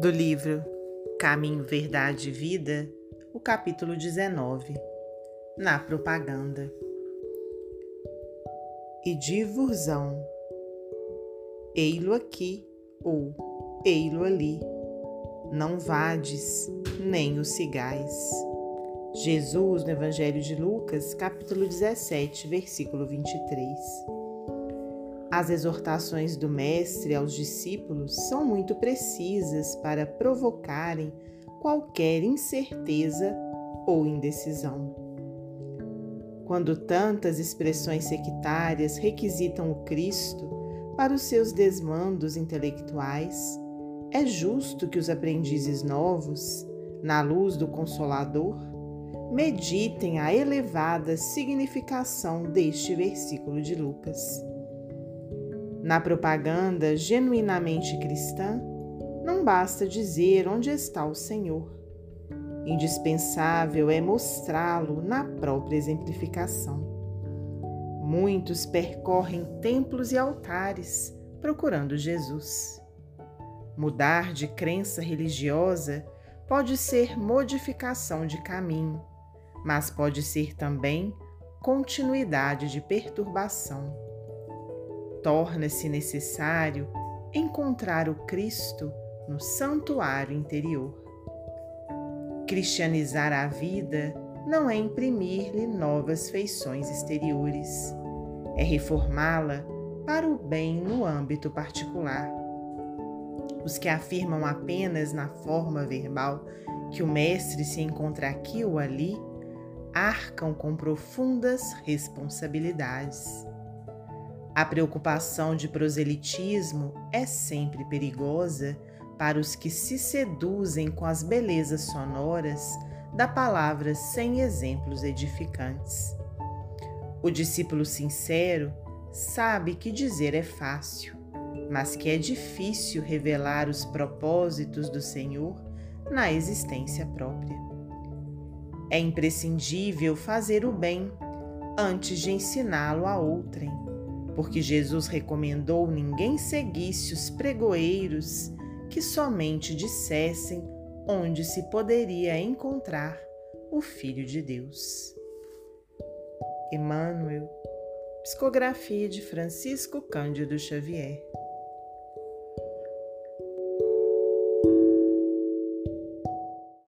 Do livro Caminho, Verdade e Vida, o capítulo 19 Na Propaganda E divursão Ei-lo aqui ou ei-lo ali, não vades, nem o cigais. Jesus, no Evangelho de Lucas, capítulo 17, versículo 23. As exortações do Mestre aos discípulos são muito precisas para provocarem qualquer incerteza ou indecisão. Quando tantas expressões sectárias requisitam o Cristo para os seus desmandos intelectuais, é justo que os aprendizes novos, na luz do Consolador, meditem a elevada significação deste versículo de Lucas. Na propaganda genuinamente cristã, não basta dizer onde está o Senhor. Indispensável é mostrá-lo na própria exemplificação. Muitos percorrem templos e altares procurando Jesus. Mudar de crença religiosa pode ser modificação de caminho, mas pode ser também continuidade de perturbação torna-se necessário encontrar o Cristo no santuário interior. Cristianizar a vida não é imprimir-lhe novas feições exteriores, é reformá-la para o bem no âmbito particular. Os que afirmam apenas na forma verbal que o Mestre se encontra aqui ou ali, arcam com profundas responsabilidades. A preocupação de proselitismo é sempre perigosa para os que se seduzem com as belezas sonoras da palavra sem exemplos edificantes. O discípulo sincero sabe que dizer é fácil, mas que é difícil revelar os propósitos do Senhor na existência própria. É imprescindível fazer o bem antes de ensiná-lo a outrem porque Jesus recomendou ninguém seguisse os pregoeiros que somente dissessem onde se poderia encontrar o Filho de Deus. Emmanuel, psicografia de Francisco Cândido Xavier.